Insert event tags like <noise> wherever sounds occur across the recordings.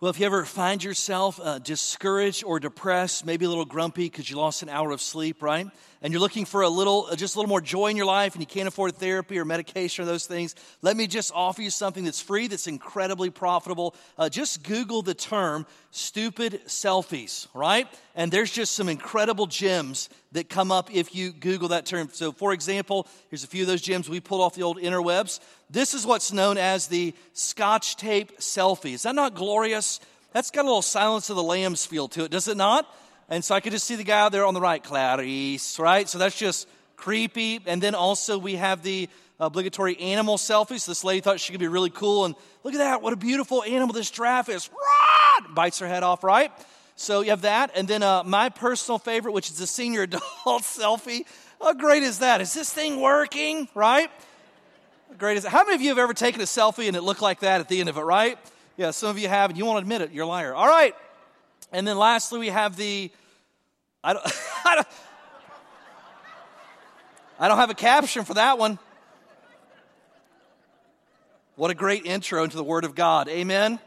Well, if you ever find yourself uh, discouraged or depressed, maybe a little grumpy because you lost an hour of sleep, right? And you're looking for a little, uh, just a little more joy in your life and you can't afford therapy or medication or those things, let me just offer you something that's free, that's incredibly profitable. Uh, just Google the term stupid selfies, right? And there's just some incredible gems that come up if you Google that term. So, for example, here's a few of those gems we pulled off the old interwebs. This is what's known as the scotch tape selfie. Is that not glorious? That's got a little Silence of the Lambs feel to it, does it not? And so I could just see the guy out there on the right, Clarice, right? So that's just creepy. And then also we have the obligatory animal selfies. This lady thought she could be really cool. And look at that. What a beautiful animal this giraffe is. Bites her head off, right? So you have that. And then uh, my personal favorite, which is the senior <laughs> adult selfie. How great is that? Is this thing working, right? great is it? How many of you have ever taken a selfie and it looked like that at the end of it, right? Yeah, some of you have, and you won't admit it. You're a liar. All right. And then lastly, we have the. I don't, <laughs> I don't, I don't have a caption for that one. What a great intro into the Word of God. Amen.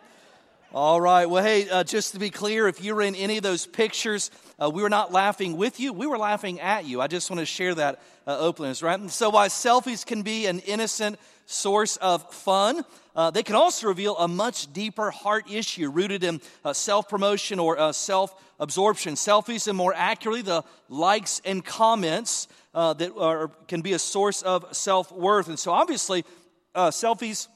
All right. Well, hey, uh, just to be clear, if you were in any of those pictures, uh, we were not laughing with you. We were laughing at you. I just want to share that uh, openness, right? And so, while selfies can be an innocent source of fun, uh, they can also reveal a much deeper heart issue rooted in uh, self promotion or uh, self absorption. Selfies, and more accurately, the likes and comments that are, can be a source of self worth. And so, obviously, selfies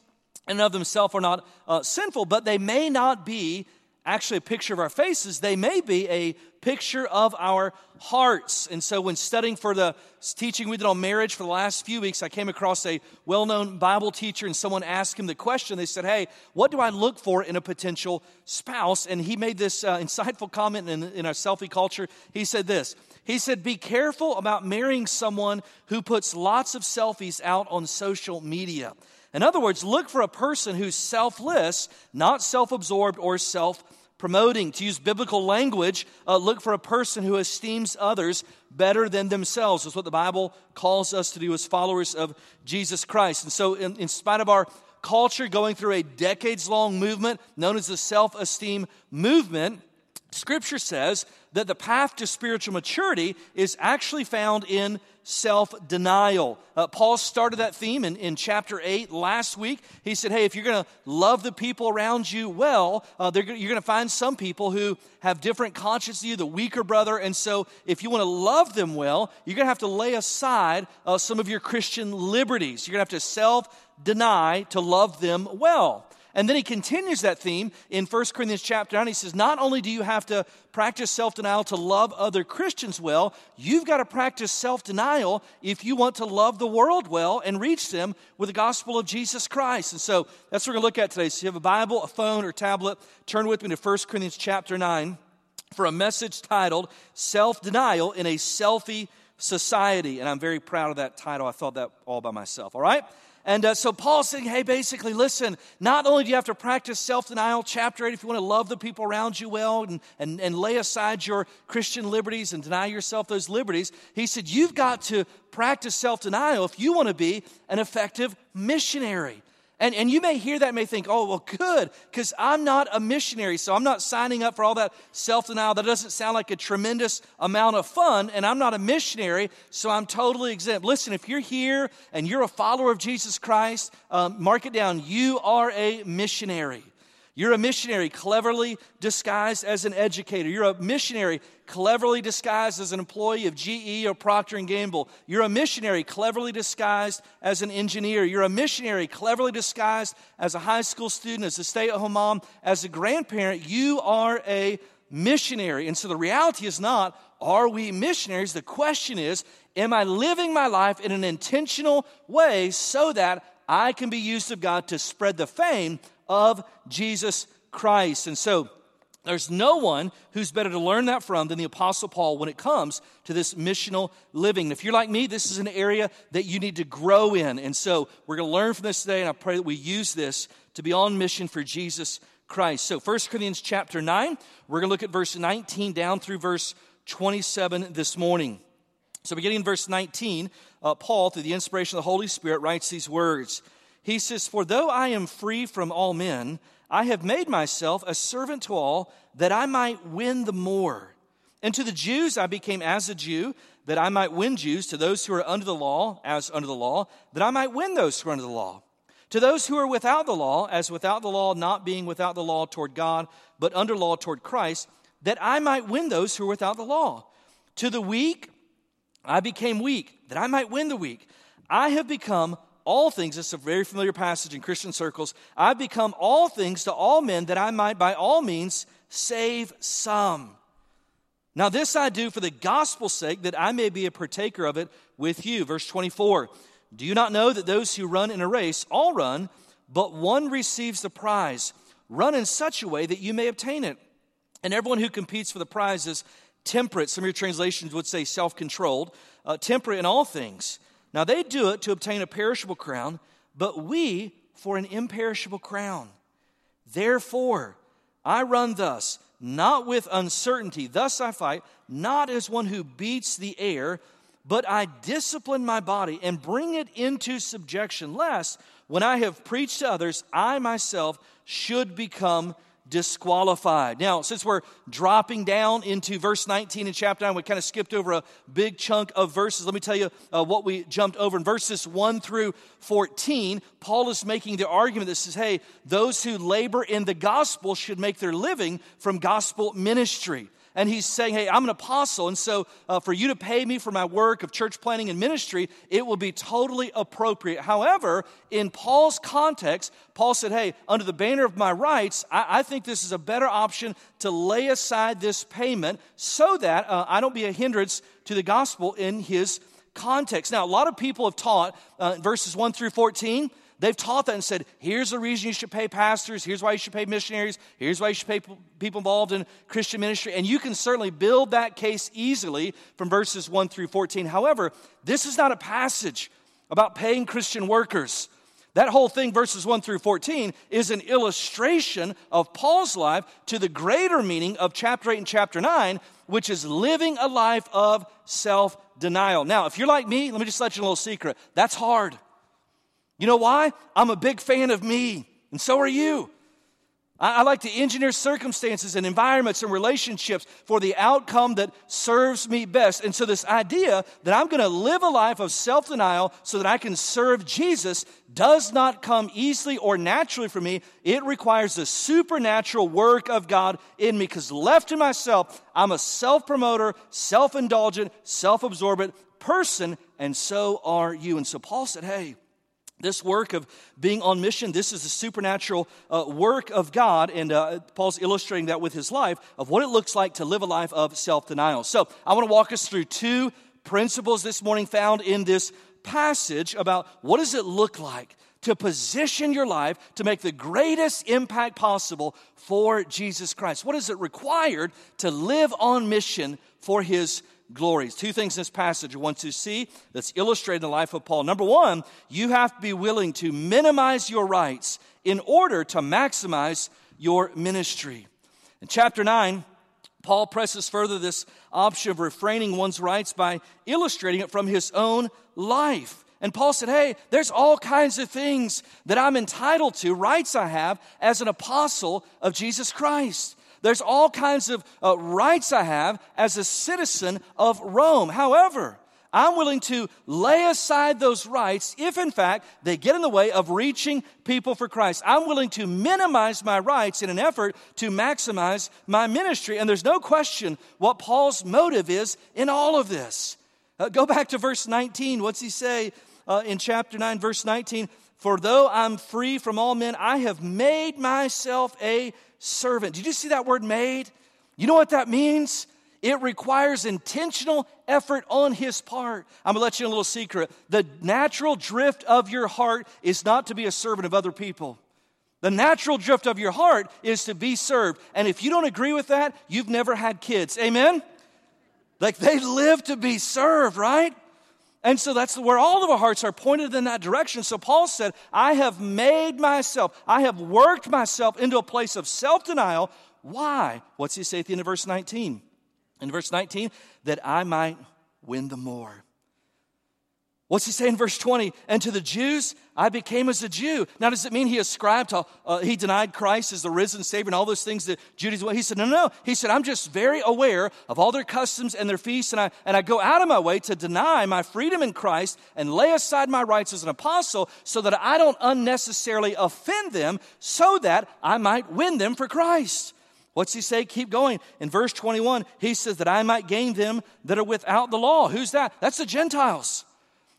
and of themselves are not uh, sinful, but they may not be actually a picture of our faces. They may be a picture of our hearts. And so, when studying for the teaching we did on marriage for the last few weeks, I came across a well known Bible teacher, and someone asked him the question. They said, Hey, what do I look for in a potential spouse? And he made this uh, insightful comment in, in our selfie culture. He said this. He said, Be careful about marrying someone who puts lots of selfies out on social media. In other words, look for a person who's selfless, not self absorbed or self promoting. To use biblical language, uh, look for a person who esteems others better than themselves. That's what the Bible calls us to do as followers of Jesus Christ. And so, in, in spite of our culture going through a decades long movement known as the self esteem movement, Scripture says that the path to spiritual maturity is actually found in self denial. Uh, Paul started that theme in, in chapter 8 last week. He said, Hey, if you're going to love the people around you well, uh, you're going to find some people who have different conscience to you, the weaker brother. And so, if you want to love them well, you're going to have to lay aside uh, some of your Christian liberties. You're going to have to self deny to love them well. And then he continues that theme in 1 Corinthians chapter 9. He says, Not only do you have to practice self denial to love other Christians well, you've got to practice self denial if you want to love the world well and reach them with the gospel of Jesus Christ. And so that's what we're going to look at today. So you have a Bible, a phone, or tablet, turn with me to 1 Corinthians chapter 9 for a message titled Self Denial in a Selfie Society. And I'm very proud of that title. I thought that all by myself, all right? And uh, so Paul's saying, hey, basically, listen, not only do you have to practice self denial, chapter 8, if you want to love the people around you well and, and, and lay aside your Christian liberties and deny yourself those liberties, he said, you've got to practice self denial if you want to be an effective missionary. And, and you may hear that may think, oh, well, good, because I'm not a missionary, so I'm not signing up for all that self denial. That doesn't sound like a tremendous amount of fun, and I'm not a missionary, so I'm totally exempt. Listen, if you're here and you're a follower of Jesus Christ, um, mark it down. You are a missionary. You're a missionary cleverly disguised as an educator. You're a missionary cleverly disguised as an employee of GE or Procter and Gamble. You're a missionary cleverly disguised as an engineer. You're a missionary cleverly disguised as a high school student, as a stay-at-home mom, as a grandparent. You are a missionary. And so the reality is not are we missionaries? The question is, am I living my life in an intentional way so that I can be used of God to spread the fame of Jesus Christ. And so, there's no one who's better to learn that from than the Apostle Paul when it comes to this missional living. if you're like me, this is an area that you need to grow in. And so we're going to learn from this today, and I pray that we use this to be on mission for Jesus Christ. So 1 Corinthians chapter 9, we're going to look at verse 19 down through verse 27 this morning. So beginning in verse 19, uh, Paul, through the inspiration of the Holy Spirit, writes these words. He says, For though I am free from all men, I have made myself a servant to all that I might win the more. And to the Jews I became as a Jew, that I might win Jews. To those who are under the law, as under the law, that I might win those who are under the law. To those who are without the law, as without the law, not being without the law toward God, but under law toward Christ, that I might win those who are without the law. To the weak I became weak, that I might win the weak. I have become all things. Is a very familiar passage in Christian circles. I've become all things to all men that I might by all means save some. Now, this I do for the gospel's sake, that I may be a partaker of it with you. Verse 24 Do you not know that those who run in a race all run, but one receives the prize? Run in such a way that you may obtain it. And everyone who competes for the prize is temperate. Some of your translations would say self controlled, uh, temperate in all things. Now they do it to obtain a perishable crown, but we for an imperishable crown. Therefore, I run thus, not with uncertainty. Thus I fight, not as one who beats the air, but I discipline my body and bring it into subjection, lest when I have preached to others, I myself should become disqualified. Now, since we're dropping down into verse 19 in chapter 9, we kind of skipped over a big chunk of verses. Let me tell you uh, what we jumped over. In verses 1 through 14, Paul is making the argument that says, hey, those who labor in the gospel should make their living from gospel ministry and he's saying, Hey, I'm an apostle, and so uh, for you to pay me for my work of church planting and ministry, it will be totally appropriate. However, in Paul's context, Paul said, Hey, under the banner of my rights, I, I think this is a better option to lay aside this payment so that uh, I don't be a hindrance to the gospel in his context. Now, a lot of people have taught uh, verses 1 through 14 They've taught that and said, here's the reason you should pay pastors, here's why you should pay missionaries, here's why you should pay people involved in Christian ministry. And you can certainly build that case easily from verses 1 through 14. However, this is not a passage about paying Christian workers. That whole thing, verses 1 through 14, is an illustration of Paul's life to the greater meaning of chapter 8 and chapter 9, which is living a life of self denial. Now, if you're like me, let me just let you a little secret. That's hard. You know why? I'm a big fan of me, and so are you. I, I, like to engineer circumstances and environments and relationships for the outcome that serves me best. And so, this idea that I'm going to live a life of self denial so that I can serve Jesus does not come easily or naturally for me. It requires the supernatural work of God in me because, left to myself, I'm a self promoter, self indulgent, self absorbent person, and so are you. And so, Paul said, Hey, this work of being on mission, this is a supernatural uh, work of God, and uh, Paul's illustrating that with his life of what it looks like to live a life of self denial. So, I want to walk us through two principles this morning found in this passage about what does it look like to position your life to make the greatest impact possible for Jesus Christ. What is it required to live on mission for his glories. Two things in this passage I want to see that's illustrated in the life of Paul. Number one, you have to be willing to minimize your rights in order to maximize your ministry. In chapter 9, Paul presses further this option of refraining one's rights by illustrating it from his own life. And Paul said, Hey, there's all kinds of things that I'm entitled to, rights I have as an apostle of Jesus Christ. There's all kinds of uh, rights I have as a citizen of Rome. However, I'm willing to lay aside those rights if, in fact, they get in the way of reaching people for Christ. I'm willing to minimize my rights in an effort to maximize my ministry. And there's no question what Paul's motive is in all of this. Uh, go back to verse 19. What's he say uh, in chapter 9, verse 19? For though I'm free from all men, I have made myself a servant. Did you see that word made? You know what that means? It requires intentional effort on his part. I'm gonna let you in a little secret. The natural drift of your heart is not to be a servant of other people. The natural drift of your heart is to be served. And if you don't agree with that, you've never had kids. Amen? Like they live to be served, right? And so that's where all of our hearts are pointed in that direction. So Paul said, I have made myself, I have worked myself into a place of self denial. Why? What's he say at the end of verse 19? In verse 19, that I might win the more. What's he say in verse 20? And to the Jews, I became as a Jew. Now, does it mean he ascribed to, uh, he denied Christ as the risen Savior and all those things that Judaism, he said, no, no, no. He said, I'm just very aware of all their customs and their feasts, and I, and I go out of my way to deny my freedom in Christ and lay aside my rights as an apostle so that I don't unnecessarily offend them so that I might win them for Christ. What's he say? Keep going. In verse 21, he says that I might gain them that are without the law. Who's that? That's the Gentiles.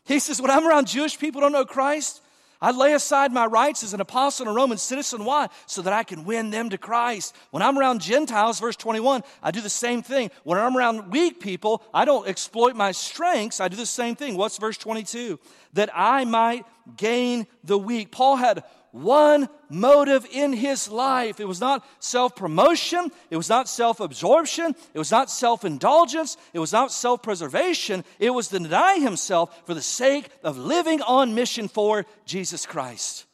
He says, when I'm around Jewish people don't know Christ, I lay aside my rights as an apostle and a Roman citizen. Why? So that I can win them to Christ. When I'm around Gentiles, verse 21, I do the same thing. When I'm around weak people, I don't exploit my strengths. I do the same thing. What's verse 22? That I might gain the weak. Paul had one motive in his life. It was not self promotion, it was not self absorption, it was not self indulgence, it was not self preservation. It was to deny himself for the sake of living on mission for Jesus Christ.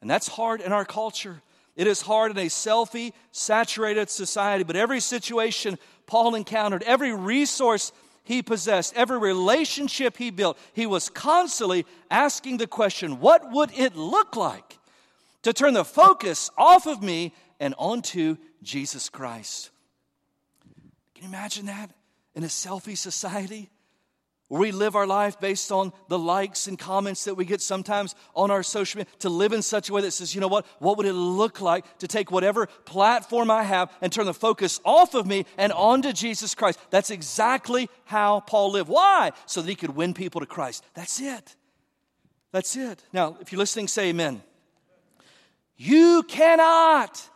And that's hard in our culture. It is hard in a selfie saturated society, but every situation Paul encountered, every resource he possessed, every relationship he built, he was constantly asking the question what would it look like to turn the focus off of me and onto Jesus Christ? Can you imagine that in a selfie society? Where we live our life based on the likes and comments that we get sometimes on our social media, to live in such a way that says, you know what, what would it look like to take whatever platform I have and turn the focus off of me and onto Jesus Christ? That's exactly how Paul lived. Why? So that he could win people to Christ. That's it. That's it. Now, if you're listening, say amen. You cannot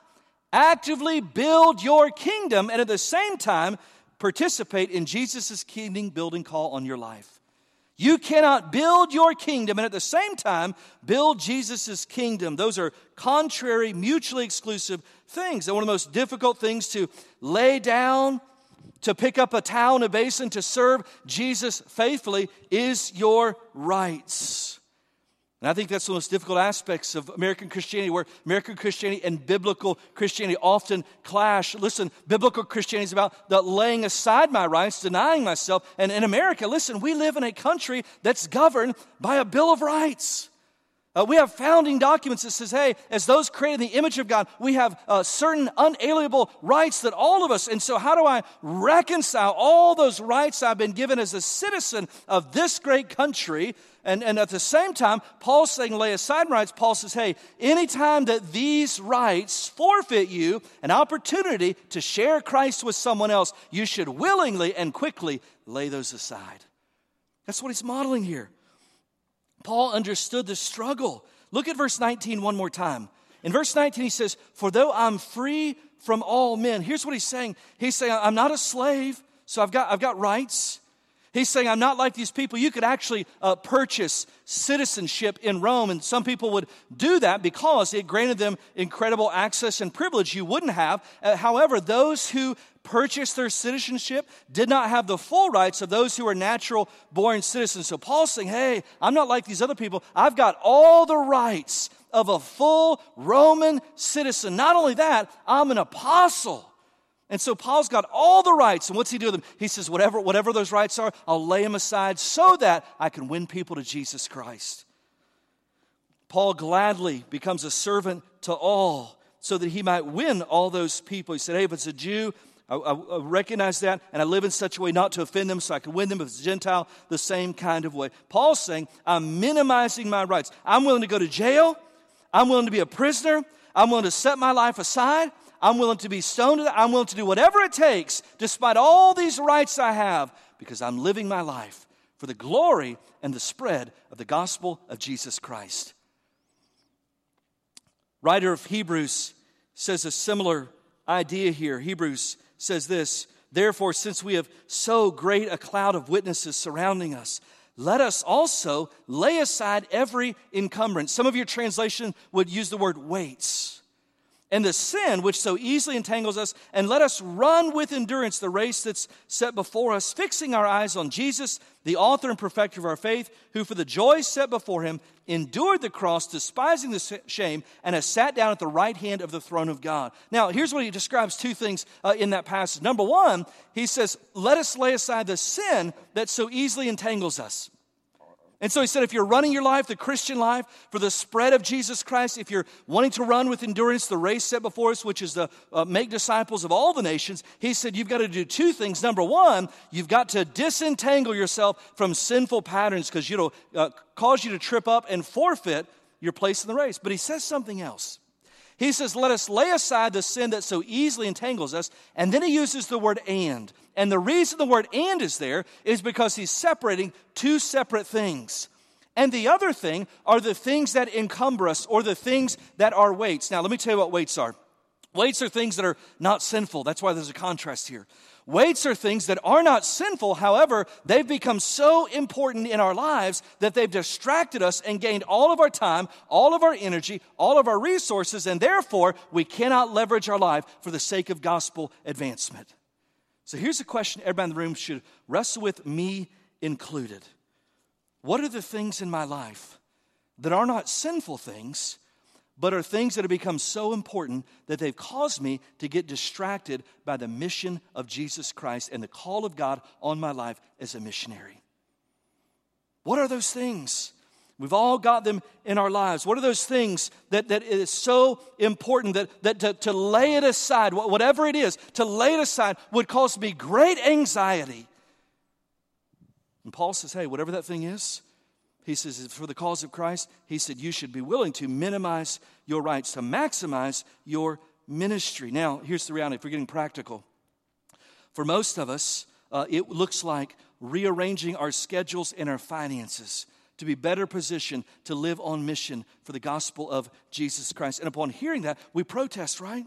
actively build your kingdom and at the same time participate in Jesus' kingdom building call on your life. You cannot build your kingdom and at the same time build Jesus' kingdom. Those are contrary, mutually exclusive things. And one of the most difficult things to lay down, to pick up a towel and a basin, to serve Jesus faithfully is your rights. And I think that's the most difficult aspects of American Christianity, where American Christianity and biblical Christianity often clash. Listen, biblical Christianity is about the laying aside my rights, denying myself. And in America, listen, we live in a country that's governed by a Bill of Rights. Uh, we have founding documents that says, hey, as those created in the image of God, we have uh, certain unalienable rights that all of us, and so how do I reconcile all those rights I've been given as a citizen of this great country? And, and at the same time, Paul's saying, lay aside rights. Paul says, hey, anytime that these rights forfeit you an opportunity to share Christ with someone else, you should willingly and quickly lay those aside. That's what he's modeling here. Paul understood the struggle. Look at verse 19 one more time. In verse 19, he says, For though I'm free from all men, here's what he's saying. He's saying, I'm not a slave, so I've got, I've got rights. He's saying, I'm not like these people. You could actually uh, purchase citizenship in Rome, and some people would do that because it granted them incredible access and privilege you wouldn't have. Uh, however, those who purchased their citizenship did not have the full rights of those who are natural born citizens. So Paul's saying, hey, I'm not like these other people. I've got all the rights of a full Roman citizen. Not only that, I'm an apostle. And so Paul's got all the rights. And what's he do with them? He says, whatever, whatever those rights are, I'll lay them aside so that I can win people to Jesus Christ. Paul gladly becomes a servant to all so that he might win all those people. He said, Hey, if it's a Jew, I, I, I, recognize that, and I live in such a way not to offend them so I can win them. If it's a Gentile, the same kind of way. Paul's saying, I'm minimizing my rights. I'm willing to go to jail. I'm willing to be a prisoner. I'm willing to set my life aside. I'm willing to be stoned. I'm willing to do whatever it takes, despite all these rights I have, because I'm living my life for the glory and the spread of the gospel of Jesus Christ. Writer of Hebrews says a similar idea here. Hebrews says this Therefore, since we have so great a cloud of witnesses surrounding us, let us also lay aside every encumbrance. Some of your translation would use the word weights. And the sin which so easily entangles us, and let us run with endurance the race that's set before us, fixing our eyes on Jesus, the author and perfecter of our faith, who for the joy set before him endured the cross, despising the shame, and has sat down at the right hand of the throne of God. Now, here's what he describes two things uh, in that passage. Number one, he says, Let us lay aside the sin that so easily entangles us. And so he said, if you're running your life, the Christian life, for the spread of Jesus Christ, if you're wanting to run with endurance the race set before us, which is to uh, make disciples of all the nations, he said, you've got to do two things. Number one, you've got to disentangle yourself from sinful patterns because it'll uh, cause you to trip up and forfeit your place in the race. But he says something else. He says, Let us lay aside the sin that so easily entangles us. And then he uses the word and. And the reason the word and is there is because he's separating two separate things. And the other thing are the things that encumber us or the things that are weights. Now, let me tell you what weights are. Weights are things that are not sinful. That's why there's a contrast here. Weights are things that are not sinful, however, they've become so important in our lives that they've distracted us and gained all of our time, all of our energy, all of our resources, and therefore we cannot leverage our life for the sake of gospel advancement. So here's a question everybody in the room should wrestle with, me included. What are the things in my life that are not sinful things? But are things that have become so important that they've caused me to get distracted by the mission of Jesus Christ and the call of God on my life as a missionary. What are those things? We've all got them in our lives. What are those things that, that is so important that, that to, to lay it aside, whatever it is, to lay it aside would cause me great anxiety? And Paul says, hey, whatever that thing is, he says, for the cause of Christ, he said, you should be willing to minimize your rights, to maximize your ministry. Now, here's the reality if we're getting practical. For most of us, uh, it looks like rearranging our schedules and our finances to be better positioned to live on mission for the gospel of Jesus Christ. And upon hearing that, we protest, right?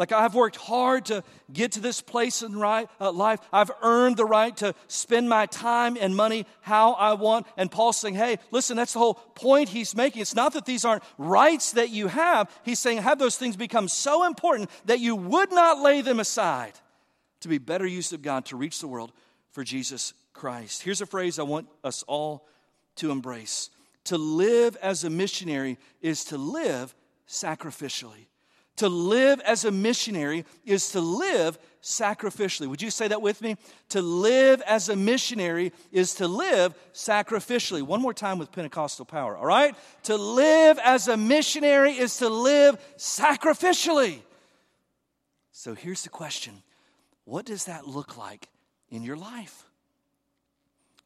Like, I've worked hard to get to this place in right, uh, life. I've earned the right to spend my time and money how I want. And Paul's saying, hey, listen, that's the whole point he's making. It's not that these aren't rights that you have. He's saying, have those things become so important that you would not lay them aside to be better use of God to reach the world for Jesus Christ. Here's a phrase I want us all to embrace To live as a missionary is to live sacrificially. To live as a missionary is to live sacrificially. Would you say that with me? To live as a missionary is to live sacrificially. One more time with Pentecostal power, all right? To live as a missionary is to live sacrificially. So here's the question What does that look like in your life?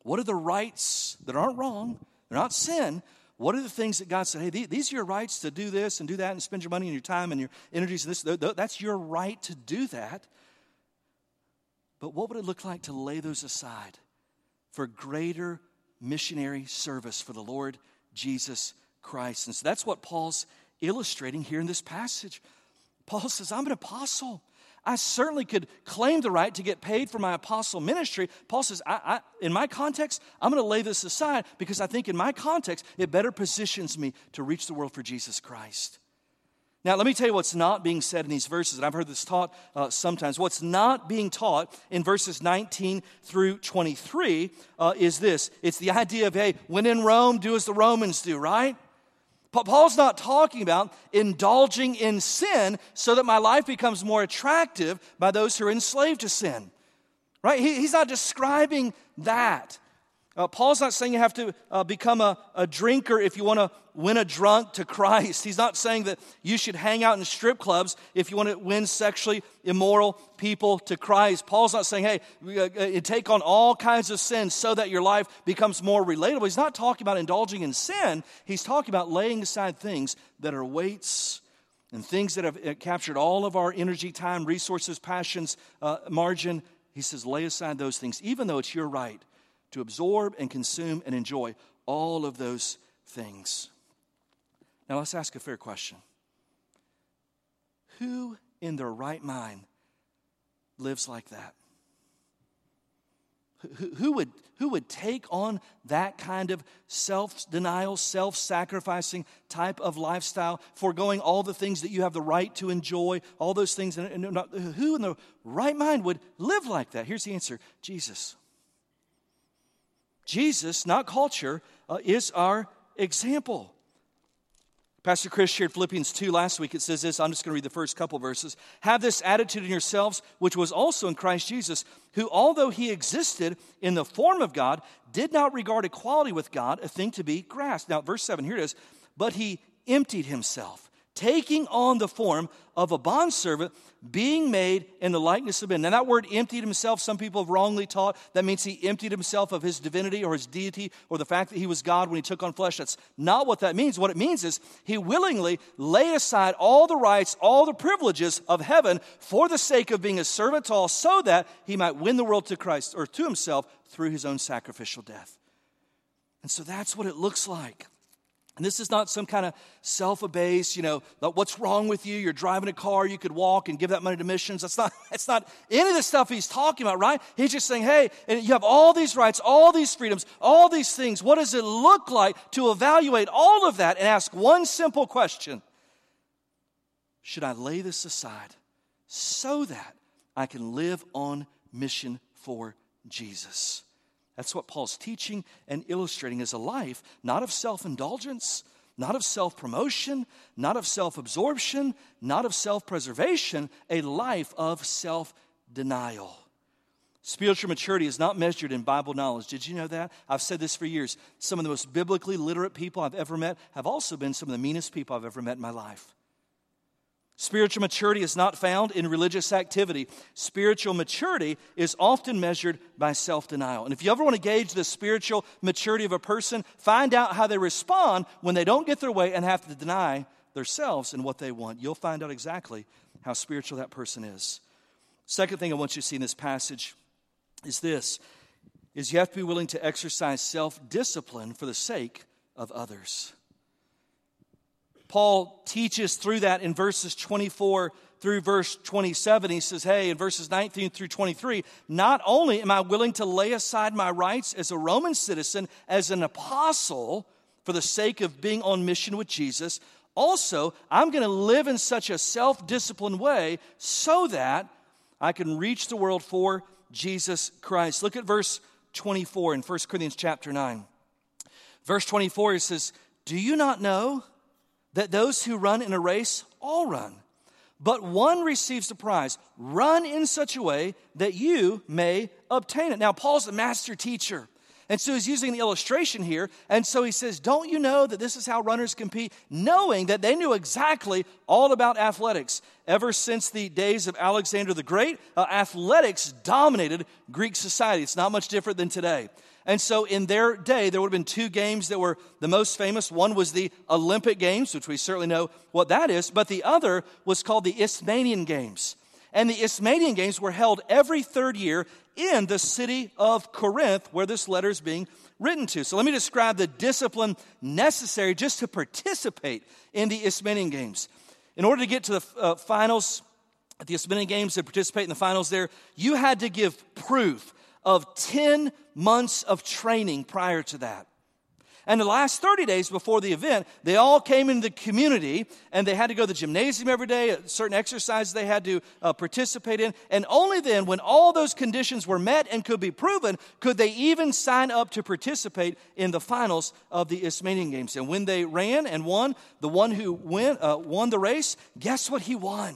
What are the rights that aren't wrong, they're not sin, what are the things that God said, hey, these are your rights to do this and do that and spend your money and your time and your energies this? That's your right to do that. But what would it look like to lay those aside for greater missionary service for the Lord Jesus Christ? And so that's what Paul's illustrating here in this passage. Paul says, I'm an apostle. I certainly could claim the right to get paid for my apostle ministry. Paul says, I, I, in my context, I'm going to lay this aside because I think in my context, it better positions me to reach the world for Jesus Christ. Now, let me tell you what's not being said in these verses, and I've heard this taught uh, sometimes. What's not being taught in verses 19 through 23 uh, is this it's the idea of, hey, when in Rome, do as the Romans do, right? Paul's not talking about indulging in sin so that my life becomes more attractive by those who are enslaved to sin. Right? He, he's not describing that. Uh, Paul's not saying you have to uh, become a, a drinker if you want to win a drunk to Christ. He's not saying that you should hang out in strip clubs if you want to win sexually immoral people to Christ. Paul's not saying, hey, uh, uh take on all kinds of sins so that your life becomes more relatable. He's not talking about indulging in sin. He's talking about laying aside things that are weights and things that have uh, captured all of our energy, time, resources, passions, uh, margin. He says, lay aside those things, even though it's your right to absorb and consume and enjoy all of those things. Now, let's ask a fair question Who in their right mind lives like that? Who, would, who would take on that kind of self denial, self sacrificing type of lifestyle, foregoing all the things that you have the right to enjoy, all those things? And, who in the right mind would live like that? Here's the answer Jesus. Jesus, not culture, uh, is our example. Pastor Chris shared Philippians 2 last week. It says this I'm just going to read the first couple verses. Have this attitude in yourselves, which was also in Christ Jesus, who, although he existed in the form of God, did not regard equality with God a thing to be grasped. Now, verse 7, here it is. But he emptied himself, taking on the form of a bondservant, being made in the likeness of men. Now, that word emptied himself, some people have wrongly taught that means he emptied himself of his divinity or his deity or the fact that he was God when he took on flesh. That's not what that means. What it means is he willingly laid aside all the rights, all the privileges of heaven for the sake of being a servant to all, so that he might win the world to Christ or to himself through his own sacrificial death. And so that's what it looks like. And this is not some kind of self abase, you know, what's wrong with you? You're driving a car, you could walk and give that money to missions. That's not, <laughs> that's not any of the stuff he's talking about, right? He's just saying, hey, you have all these rights, all these freedoms, all these things. What does it look like to evaluate all of that and ask one simple question Should I lay this aside so that I can live on mission for Jesus? That's what Paul's teaching and illustrating as a life, not of self indulgence, not of self promotion, not of self absorption, not of self preservation, a life of self denial. Spiritual maturity is not measured in Bible knowledge. Did you know that? I've said this for years. Some of the most biblically literate people I've ever met have also been some of the meanest people I've ever met in my life. Spiritual maturity is not found in religious activity. Spiritual maturity is often measured by self denial. And if you ever want to gauge the spiritual maturity of a person, find out how they respond when they don't get their way and have to deny themselves and what they want. You'll find out exactly how spiritual that person is. Second thing I want you to see in this passage is this is you have to be willing to exercise self-discipline for the sake of others. Paul teaches through that in verses 24 through verse 27. He says, Hey, in verses 19 through 23, not only am I willing to lay aside my rights as a Roman citizen, as an apostle, for the sake of being on mission with Jesus, also, I'm going to live in such a self disciplined way so that I can reach the world for Jesus Christ. Look at verse 24 in 1 Corinthians chapter 9. Verse 24, he says, Do you not know? That those who run in a race all run, but one receives the prize. Run in such a way that you may obtain it. Now, Paul's the master teacher. And so he's using the illustration here. And so he says, Don't you know that this is how runners compete? Knowing that they knew exactly all about athletics. Ever since the days of Alexander the Great, uh, athletics dominated Greek society. It's not much different than today. And so in their day, there would have been two games that were the most famous. One was the Olympic Games, which we certainly know what that is, but the other was called the Isthmian Games. And the Isthmian Games were held every third year in the city of Corinth, where this letter is being written to. So let me describe the discipline necessary just to participate in the Isthmian Games. In order to get to the uh, finals at the Isthmian Games, to participate in the finals there, you had to give proof of 10 months of training prior to that. And the last 30 days before the event, they all came into the community and they had to go to the gymnasium every day, certain exercises they had to uh, participate in. And only then, when all those conditions were met and could be proven, could they even sign up to participate in the finals of the Isthmian Games. And when they ran and won, the one who win, uh, won the race, guess what he won?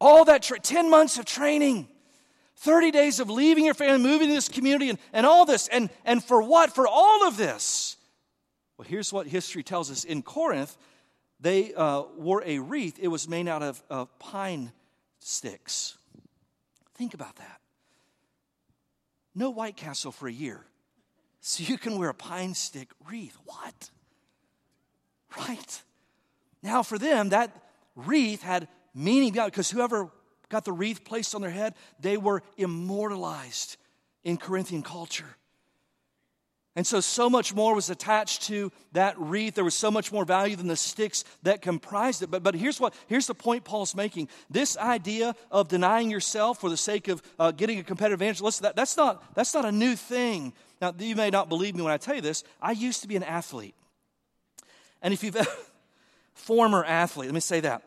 All that, tra- 10 months of training. 30 days of leaving your family, moving to this community, and, and all this. And, and for what? For all of this. Well, here's what history tells us. In Corinth, they uh, wore a wreath, it was made out of, of pine sticks. Think about that. No White Castle for a year. So you can wear a pine stick wreath. What? Right? Now, for them, that wreath had meaning because whoever got the wreath placed on their head, they were immortalized in Corinthian culture. And so, so much more was attached to that wreath. There was so much more value than the sticks that comprised it. But, but here's, what, here's the point Paul's making. This idea of denying yourself for the sake of uh, getting a competitive advantage, listen, that, that's, not, that's not a new thing. Now, you may not believe me when I tell you this. I used to be an athlete. And if you've, <laughs> former athlete, let me say that.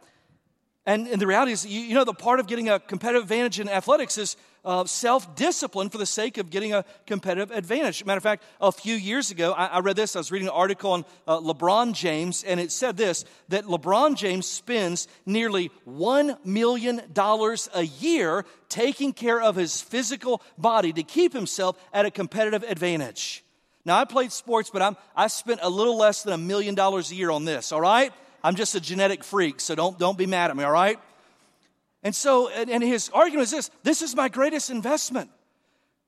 And, and the reality is, you, you, know, the part of getting a competitive advantage in athletics is uh, self discipline for the sake of getting a competitive advantage. Matter of fact, a few years ago, I, I read this. I was reading an article on uh, LeBron James, and it said this that LeBron James spends nearly $1 million a year taking care of his physical body to keep himself at a competitive advantage. Now, I played sports, but I'm, I spent a little less than a million dollars a year on this, all right? I'm just a genetic freak, so don't, don't be mad at me, all right? And so, and his argument is this this is my greatest investment.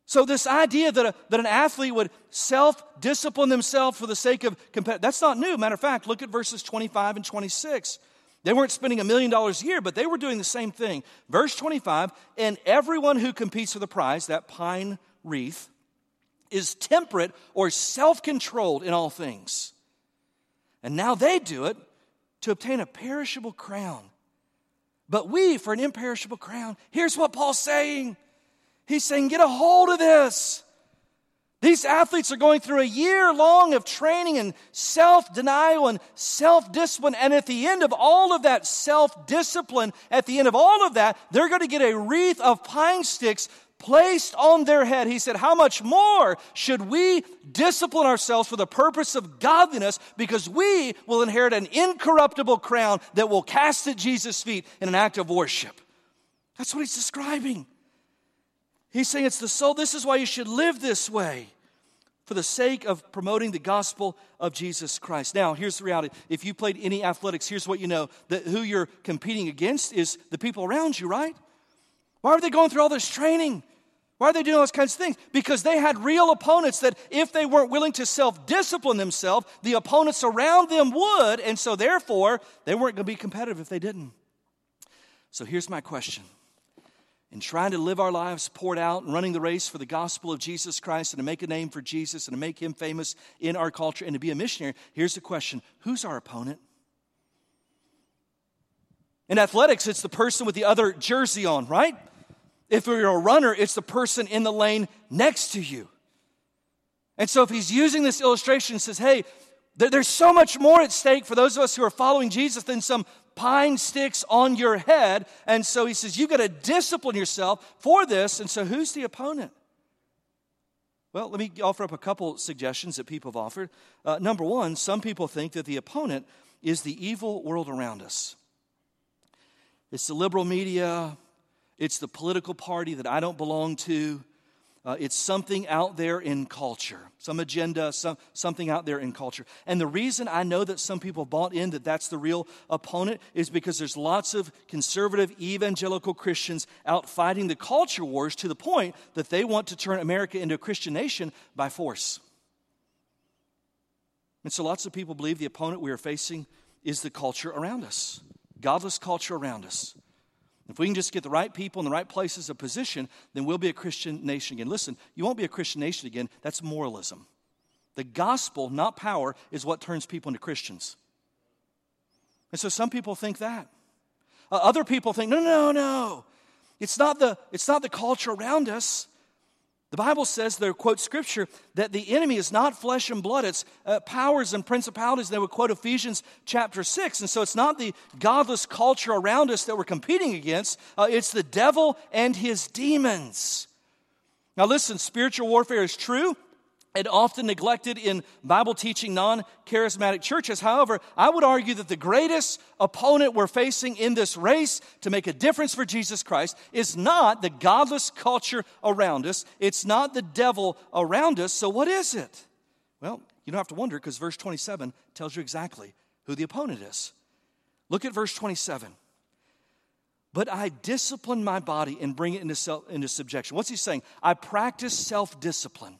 So, this idea that, a, that an athlete would self discipline themselves for the sake of competitive, that's not new. Matter of fact, look at verses 25 and 26. They weren't spending a million dollars a year, but they were doing the same thing. Verse 25, and everyone who competes for the prize, that pine wreath, is temperate or self controlled in all things. And now they do it to obtain a perishable crown but we for an imperishable crown. Here's what Paul's saying He's saying, get a hold of this. These athletes are going through a year long of training and self denial and self discipline. And at the end of all of that self discipline, at the end of all of that, they're going to get a wreath of pine sticks placed on their head. He said, How much more should we discipline ourselves for the purpose of godliness because we will inherit an incorruptible crown that will cast at Jesus' feet in an act of worship? That's what he's describing. He's saying it's the soul. This is why you should live this way for the sake of promoting the gospel of Jesus Christ. Now, here's the reality. If you played any athletics, here's what you know that who you're competing against is the people around you, right? Why are they going through all this training? Why are they doing those kinds of things? Because they had real opponents that if they weren't willing to self discipline themselves, the opponents around them would, and so therefore they weren't going to be competitive if they didn't. So here's my question. In trying to live our lives poured out and running the race for the gospel of Jesus Christ and to make a name for Jesus and to make him famous in our culture and to be a missionary, here's the question Who's our opponent? In athletics, it's the person with the other jersey on, right? If you're a runner, it's the person in the lane next to you. And so if he's using this illustration and says, hey, there's so much more at stake for those of us who are following Jesus than some pine sticks on your head. And so he says, you've got to discipline yourself for this. And so who's the opponent? Well, let me offer up a couple suggestions that people have offered. Uh, number one, some people think that the opponent is the evil world around us. It's the liberal media, it's the political party that I don't belong to. Uh, it's something out there in culture, some agenda, some, something out there in culture. And the reason I know that some people bought in that that's the real opponent is because there's lots of conservative evangelical Christians out fighting the culture wars to the point that they want to turn America into a Christian nation by force. And so lots of people believe the opponent we are facing is the culture around us, godless culture around us. If we can just get the right people in the right places of position, then we'll be a Christian nation again. Listen, you won't be a Christian nation again. That's moralism. The gospel, not power, is what turns people into Christians. And so some people think that. Uh, other people think, no, no, no. It's not the, it's not the culture around us. The Bible says, they quote scripture, that the enemy is not flesh and blood, it's uh, powers and principalities. They would quote Ephesians chapter 6. And so it's not the godless culture around us that we're competing against, uh, it's the devil and his demons. Now, listen, spiritual warfare is true and often neglected in Bible teaching non charismatic churches. However, I would argue that the greatest opponent we're facing in this race to make a difference for Jesus Christ is not the godless culture around us, it's not the devil around us. So, what is it? Well, you don't have to wonder because verse 27 tells you exactly who the opponent is. Look at verse 27. But I discipline my body and bring it into, self, into subjection. What's he saying? I practice self discipline.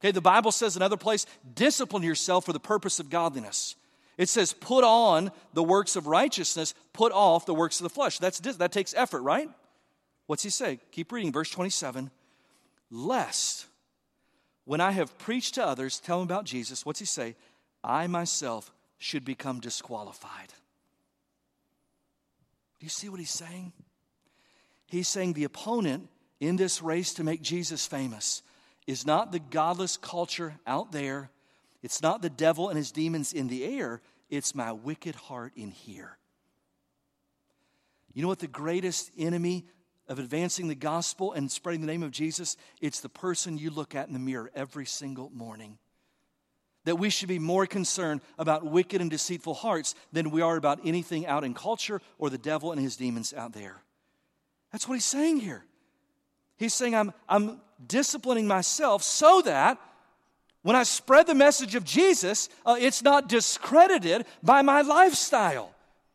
Okay, the Bible says another place, discipline yourself for the purpose of godliness. It says, put on the works of righteousness, put off the works of the flesh. That's, that takes effort, right? What's he say? Keep reading, verse 27. Lest, when I have preached to others, tell them about Jesus, what's he say? I myself should become disqualified. Do you see what he's saying? He's saying the opponent in this race to make Jesus famous is not the godless culture out there, it's not the devil and his demons in the air, it's my wicked heart in here. You know what the greatest enemy of advancing the gospel and spreading the name of Jesus, it's the person you look at in the mirror every single morning. That we should be more concerned about wicked and deceitful hearts than we are about anything out in culture or the devil and his demons out there. That's what he's saying here. He's saying, I'm, I'm disciplining myself so that when I spread the message of Jesus, uh, it's not discredited by my lifestyle.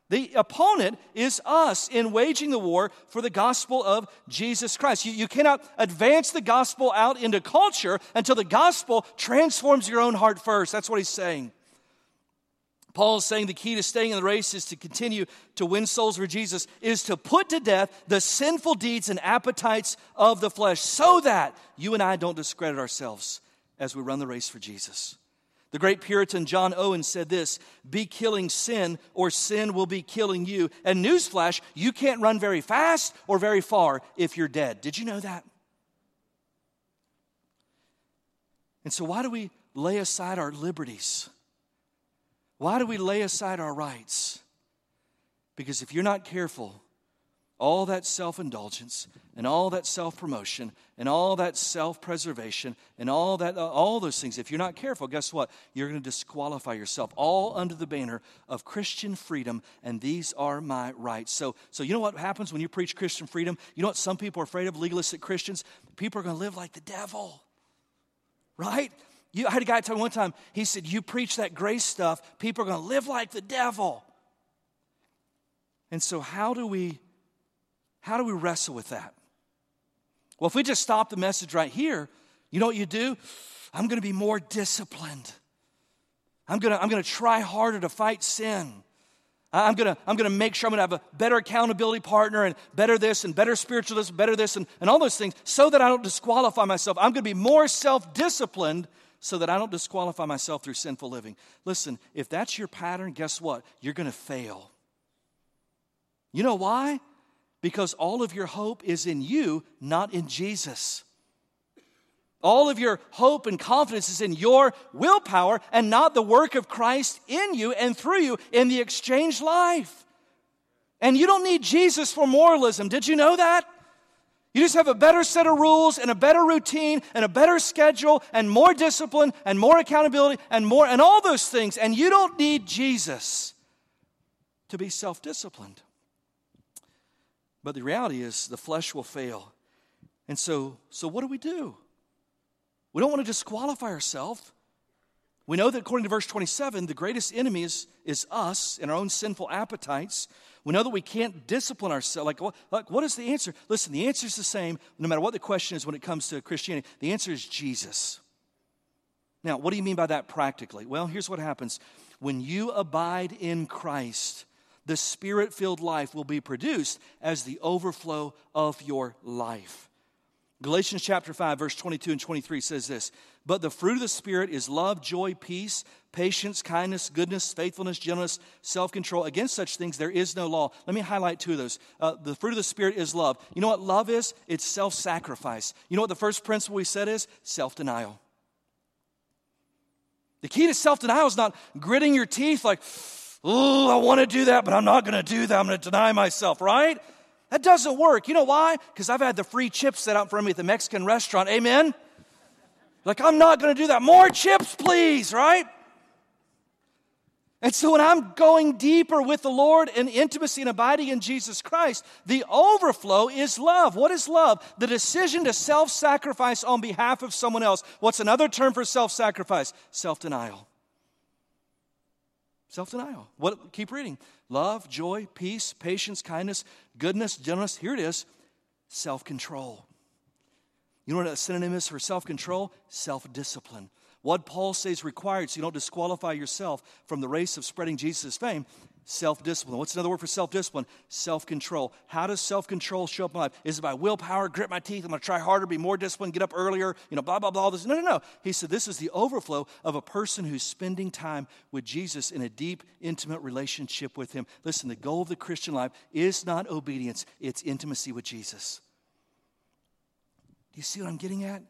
The opponent is us in waging the war for the gospel of Jesus Christ. You, you cannot advance the gospel out into culture until the gospel transforms your own heart first. That's what he's saying. Paul is saying the key to staying in the race is to continue to win souls for Jesus, is to put to death the sinful deeds and appetites of the flesh so that you and I don't discredit ourselves as we run the race for Jesus. The great Puritan John Owen said this Be killing sin, or sin will be killing you. And newsflash, you can't run very fast or very far if you're dead. Did you know that? And so, why do we lay aside our liberties? Why do we lay aside our rights? Because if you're not careful, all that self indulgence and all that self promotion and all that self preservation and all that uh, all those things if you're not careful guess what? You're going to disqualify yourself all under the banner of Christian freedom and these are my rights. So so you know what happens when you preach Christian freedom? You know what some people are afraid of? Legalistic Christians? People are going to live like the devil. Right you, I had a guy tell me one time he said you preach that grace stuff people are going to live like the devil and so how do we how do we wrestle with that? Well, if we just stop the message right here, you know what you do? I'm going to be more disciplined. I'm going to, I'm going to try harder to fight sin. I'm going to, I'm going to make sure I'm going to have a better accountability partner and better this and better spiritual this, better this, and, and all those things so that I don't disqualify myself. I'm going to be more self disciplined so that I don't disqualify myself through sinful living. Listen, if that's your pattern, guess what? You're going to fail. You know why? because all of your hope is in you, not in Jesus. All of your hope and confidence is in your willpower and not the work of Christ in you and through you in the exchange life. And you don't need Jesus for moralism. Did you know that? You just have a better set of rules and a better routine and a better schedule and more discipline and more accountability and more and all those things. And you don't need Jesus to be self disciplined. But the reality is the flesh will fail. And so, so what do we do? We don't want to disqualify ourselves. We know that according to verse 27, the greatest enemy is, is us and our own sinful appetites. We know that we can't discipline ourselves. Like, like, what is the answer? Listen, the answer is the same no matter what the question is when it comes to Christianity. The answer is Jesus. Now, what do you mean by that practically? Well, here's what happens when you abide in Christ, the spirit filled life will be produced as the overflow of your life. Galatians chapter 5, verse 22 and 23 says this But the fruit of the Spirit is love, joy, peace, patience, kindness, goodness, faithfulness, gentleness, self control. Against such things there is no law. Let me highlight two of those. Uh, the fruit of the Spirit is love. You know what love is? It's self sacrifice. You know what the first principle we said is? Self denial. The key to self denial is not gritting your teeth like, oh, I want to do that, but I'm not going to do that. I'm going to deny myself, right? That doesn't work. You know why? Because I've had the free chips set out for me at the Mexican restaurant. Amen? Like, I'm not going to do that. More chips, please, right? And so when I'm going deeper with the Lord in intimacy and abiding in Jesus Christ, the overflow is love. What is love? The decision to self sacrifice on behalf of someone else. What's another term for self sacrifice? Self denial. Self denial. What? Keep reading. Love, joy, peace, patience, kindness, goodness, gentleness. Here it is. Self control. You know what a synonym is for self control? Self discipline. What Paul says required so you don't disqualify yourself from the race of spreading Jesus' fame Self discipline. What's another word for self discipline? Self control. How does self control show up in my life? Is it by willpower, grit my teeth, I'm going to try harder, be more disciplined, get up earlier, you know, blah, blah, blah. This. No, no, no. He said this is the overflow of a person who's spending time with Jesus in a deep, intimate relationship with Him. Listen, the goal of the Christian life is not obedience, it's intimacy with Jesus. You see what I'm getting at?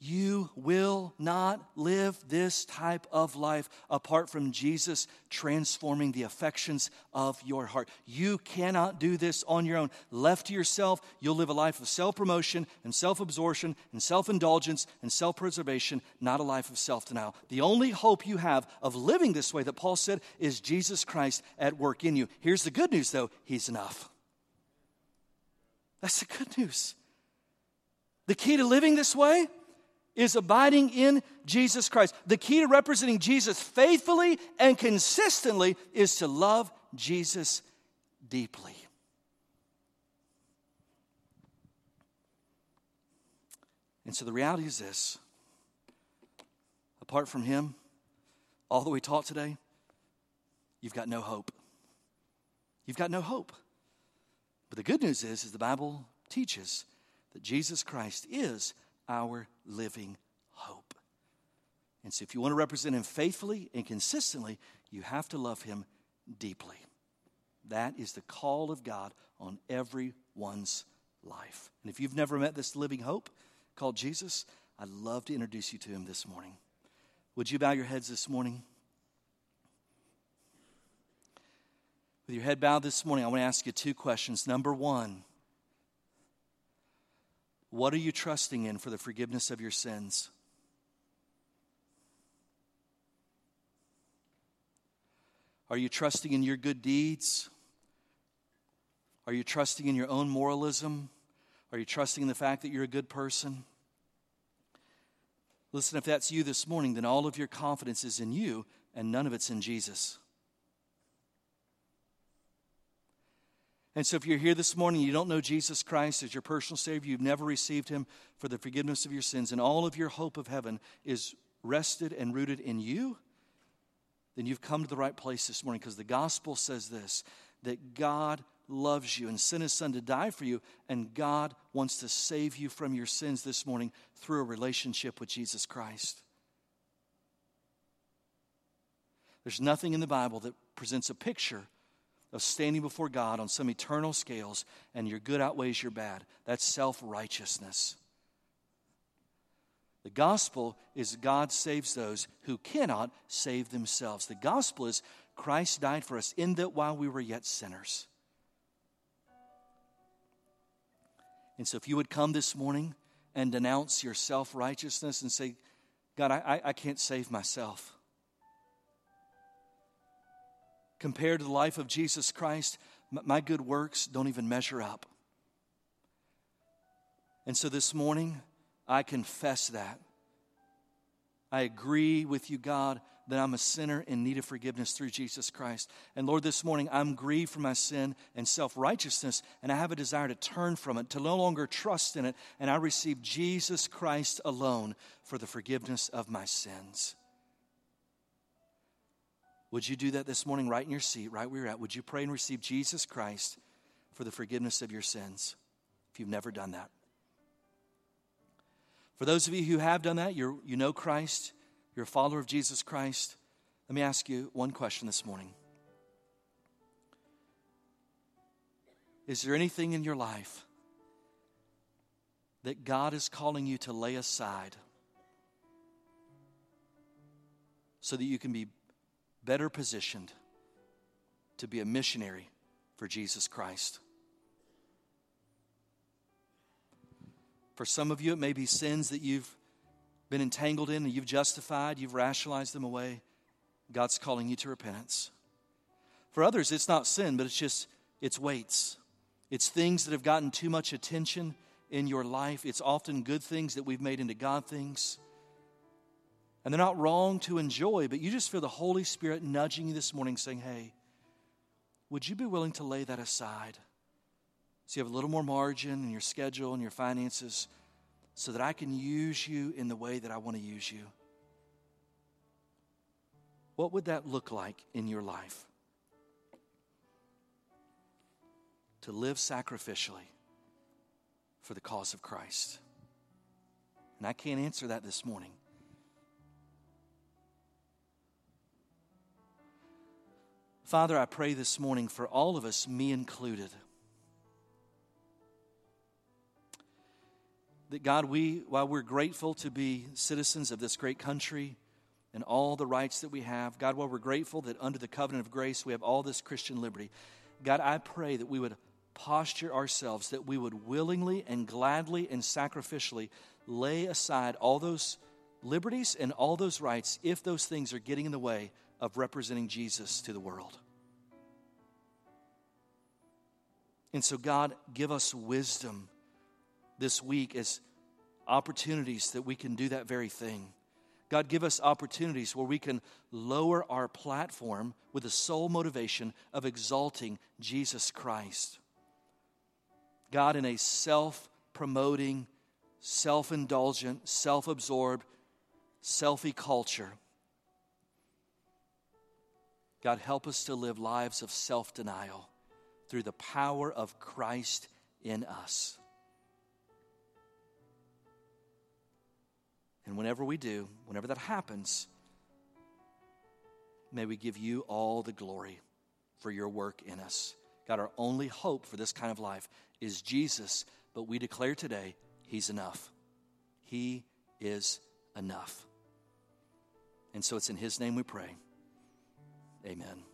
You will not live this type of life apart from Jesus transforming the affections of your heart. You cannot do this on your own. Left to yourself, you'll live a life of self promotion and self absorption and self indulgence and self preservation, not a life of self denial. The only hope you have of living this way that Paul said is Jesus Christ at work in you. Here's the good news, though He's enough. That's the good news. The key to living this way is abiding in Jesus Christ. The key to representing Jesus faithfully and consistently is to love Jesus deeply. And so the reality is this apart from Him, all that we taught today, you've got no hope. You've got no hope. But the good news is, is the Bible teaches that Jesus Christ is our living hope. And so, if you want to represent Him faithfully and consistently, you have to love Him deeply. That is the call of God on everyone's life. And if you've never met this living hope called Jesus, I'd love to introduce you to Him this morning. Would you bow your heads this morning? With your head bowed this morning, I want to ask you two questions. Number one, what are you trusting in for the forgiveness of your sins? Are you trusting in your good deeds? Are you trusting in your own moralism? Are you trusting in the fact that you're a good person? Listen, if that's you this morning, then all of your confidence is in you and none of it's in Jesus. And so, if you're here this morning, you don't know Jesus Christ as your personal Savior, you've never received Him for the forgiveness of your sins, and all of your hope of heaven is rested and rooted in you, then you've come to the right place this morning because the gospel says this that God loves you and sent His Son to die for you, and God wants to save you from your sins this morning through a relationship with Jesus Christ. There's nothing in the Bible that presents a picture of standing before God on some eternal scales and your good outweighs your bad. That's self righteousness. The gospel is God saves those who cannot save themselves. The gospel is Christ died for us in that while we were yet sinners. And so, if you would come this morning and denounce your self righteousness and say, God, I, I, can't save myself compared to the life of Jesus Christ, my good works don't even measure up. And so this morning, I confess that. I agree with you, God, that I'm a sinner in need of forgiveness through Jesus Christ. And Lord, this morning I'm grieved for my sin and self righteousness, and I have a desire to turn from it, to no longer trust in it, and I receive Jesus Christ alone for the forgiveness of my sins. Would you do that this morning, right in your seat, right where you're at? Would you pray and receive Jesus Christ for the forgiveness of your sins if you've never done that? For those of you who have done that, you you know Christ, you're a follower of Jesus Christ. Let me ask you one question this morning. Is there anything in your life that God is calling you to lay aside so that you can be better positioned to be a missionary for Jesus Christ. For some of you, it may be sins that you've been entangled in and you've justified, you've rationalized them away. God's calling you to repentance. For others, it's not sin, but it's just, it's weights. It's things that have gotten too much attention in your life. It's often good things that we've made into God things. And they're not wrong to enjoy, but you just feel the Holy Spirit nudging you this morning saying, hey, would you be willing to lay that aside? So you have a little more margin in your schedule and your finances so that I can use you in the way that I want to use you. What would that look like in your life? To live sacrificially for the cause of Christ. And I can't answer that this morning. Father, I pray this morning for all of us, me included. that God, we, while we're grateful to be citizens of this great country and all the rights that we have, God, while we're grateful that under the covenant of grace we have all this Christian liberty, God, I pray that we would posture ourselves, that we would willingly and gladly and sacrificially lay aside all those liberties and all those rights if those things are getting in the way of representing Jesus to the world. And so, God, give us wisdom this week as opportunities that we can do that very thing. God, give us opportunities where we can lower our platform with the sole motivation of exalting Jesus Christ. God, in a self promoting, self indulgent, self absorbed, selfie culture, God, help us to live lives of self denial through the power of Christ in us. And whenever we do, whenever that happens, may we give you all the glory for your work in us. God, our only hope for this kind of life is Jesus, but we declare today, He's enough. He is enough. And so it's in His name we pray. Amen.